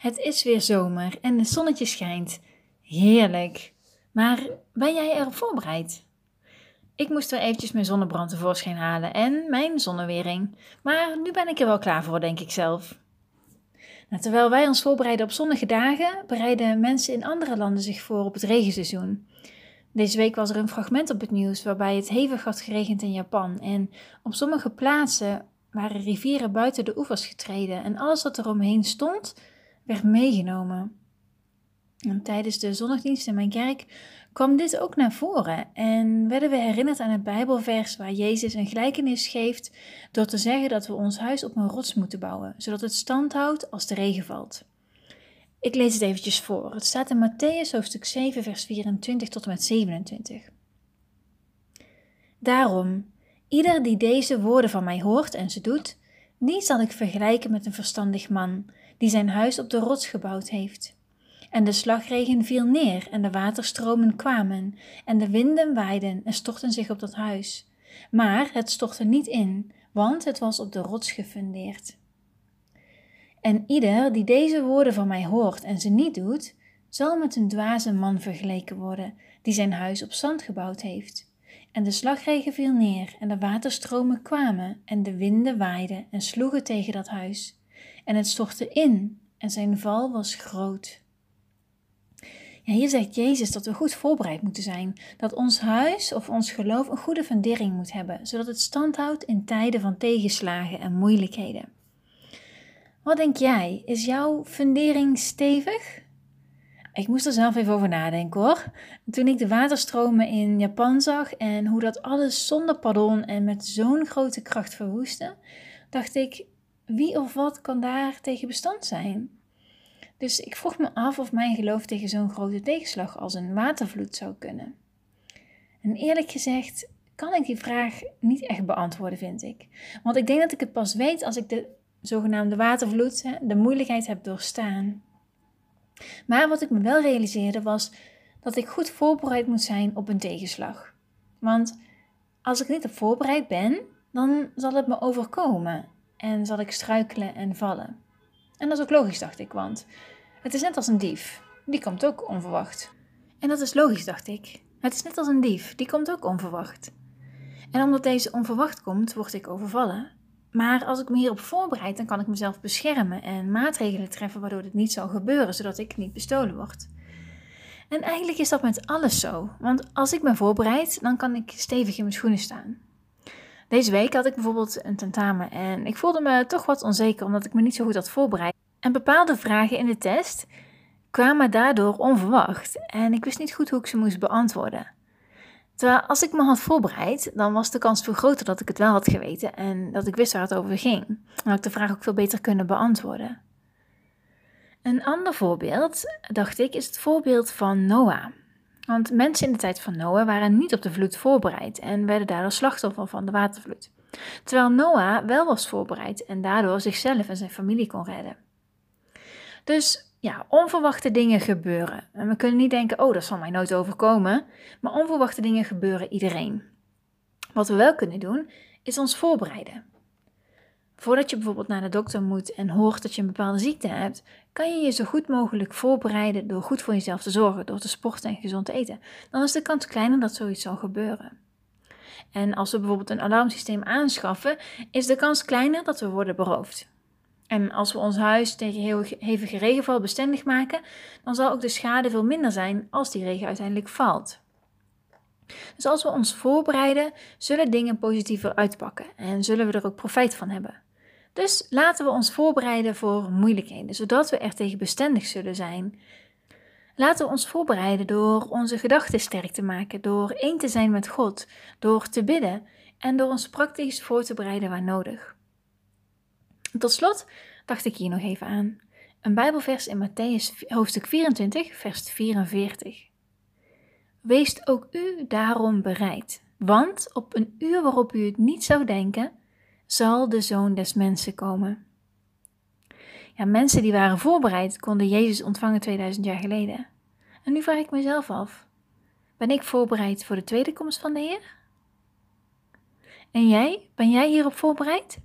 Het is weer zomer en het zonnetje schijnt. Heerlijk. Maar ben jij erop voorbereid? Ik moest weer eventjes mijn zonnebrand tevoorschijn halen en mijn zonnewering. Maar nu ben ik er wel klaar voor, denk ik zelf. Nou, terwijl wij ons voorbereiden op zonnige dagen, bereiden mensen in andere landen zich voor op het regenseizoen. Deze week was er een fragment op het nieuws waarbij het hevig had geregend in Japan en op sommige plaatsen waren rivieren buiten de oevers getreden en alles wat er omheen stond werd meegenomen. En tijdens de zondagdienst in mijn kerk kwam dit ook naar voren en werden we herinnerd aan het Bijbelvers waar Jezus een gelijkenis geeft door te zeggen dat we ons huis op een rots moeten bouwen, zodat het stand houdt als de regen valt. Ik lees het eventjes voor. Het staat in Matthäus hoofdstuk 7 vers 24 tot en met 27. Daarom, ieder die deze woorden van mij hoort en ze doet, die zal ik vergelijken met een verstandig man die zijn huis op de rots gebouwd heeft. En de slagregen viel neer en de waterstromen kwamen en de winden waaiden en stortten zich op dat huis. Maar het stortte niet in, want het was op de rots gefundeerd. En ieder die deze woorden van mij hoort en ze niet doet, zal met een dwaze man vergeleken worden, die zijn huis op zand gebouwd heeft. En de slagregen viel neer en de waterstromen kwamen en de winden waaiden en sloegen tegen dat huis en het stortte in en zijn val was groot. Ja, hier zegt Jezus dat we goed voorbereid moeten zijn, dat ons huis of ons geloof een goede fundering moet hebben, zodat het stand houdt in tijden van tegenslagen en moeilijkheden. Wat denk jij? Is jouw fundering stevig? Ik moest er zelf even over nadenken hoor. Toen ik de waterstromen in Japan zag en hoe dat alles zonder pardon en met zo'n grote kracht verwoestte, dacht ik: wie of wat kan daar tegen bestand zijn? Dus ik vroeg me af of mijn geloof tegen zo'n grote tegenslag als een watervloed zou kunnen. En eerlijk gezegd kan ik die vraag niet echt beantwoorden, vind ik. Want ik denk dat ik het pas weet als ik de zogenaamde watervloed, de moeilijkheid heb doorstaan. Maar wat ik me wel realiseerde was dat ik goed voorbereid moet zijn op een tegenslag. Want als ik niet op voorbereid ben, dan zal het me overkomen en zal ik struikelen en vallen. En dat is ook logisch, dacht ik, want het is net als een dief. Die komt ook onverwacht. En dat is logisch, dacht ik. Het is net als een dief, die komt ook onverwacht. En omdat deze onverwacht komt, word ik overvallen. Maar als ik me hierop voorbereid, dan kan ik mezelf beschermen en maatregelen treffen waardoor dit niet zal gebeuren, zodat ik niet bestolen word. En eigenlijk is dat met alles zo, want als ik me voorbereid, dan kan ik stevig in mijn schoenen staan. Deze week had ik bijvoorbeeld een tentamen en ik voelde me toch wat onzeker omdat ik me niet zo goed had voorbereid. En bepaalde vragen in de test kwamen daardoor onverwacht en ik wist niet goed hoe ik ze moest beantwoorden. Terwijl als ik me had voorbereid, dan was de kans veel groter dat ik het wel had geweten en dat ik wist waar het over ging. Dan had ik de vraag ook veel beter kunnen beantwoorden. Een ander voorbeeld, dacht ik, is het voorbeeld van Noah. Want mensen in de tijd van Noah waren niet op de vloed voorbereid en werden daardoor slachtoffer van de watervloed. Terwijl Noah wel was voorbereid en daardoor zichzelf en zijn familie kon redden. Dus ja, onverwachte dingen gebeuren. En we kunnen niet denken, oh, dat zal mij nooit overkomen. Maar onverwachte dingen gebeuren iedereen. Wat we wel kunnen doen, is ons voorbereiden. Voordat je bijvoorbeeld naar de dokter moet en hoort dat je een bepaalde ziekte hebt, kan je je zo goed mogelijk voorbereiden door goed voor jezelf te zorgen, door te sporten en gezond te eten. Dan is de kans kleiner dat zoiets zal gebeuren. En als we bijvoorbeeld een alarmsysteem aanschaffen, is de kans kleiner dat we worden beroofd. En als we ons huis tegen heel hevige regenval bestendig maken, dan zal ook de schade veel minder zijn als die regen uiteindelijk valt. Dus als we ons voorbereiden, zullen dingen positiever uitpakken en zullen we er ook profijt van hebben. Dus laten we ons voorbereiden voor moeilijkheden, zodat we er tegen bestendig zullen zijn. Laten we ons voorbereiden door onze gedachten sterk te maken, door één te zijn met God, door te bidden en door ons praktisch voor te bereiden waar nodig. Tot slot dacht ik hier nog even aan. Een Bijbelvers in Matthäus hoofdstuk 24, vers 44. Wees ook u daarom bereid, want op een uur waarop u het niet zou denken, zal de zoon des mensen komen. Ja, mensen die waren voorbereid konden Jezus ontvangen 2000 jaar geleden. En nu vraag ik mezelf af: ben ik voorbereid voor de tweede komst van de Heer? En jij, ben jij hierop voorbereid?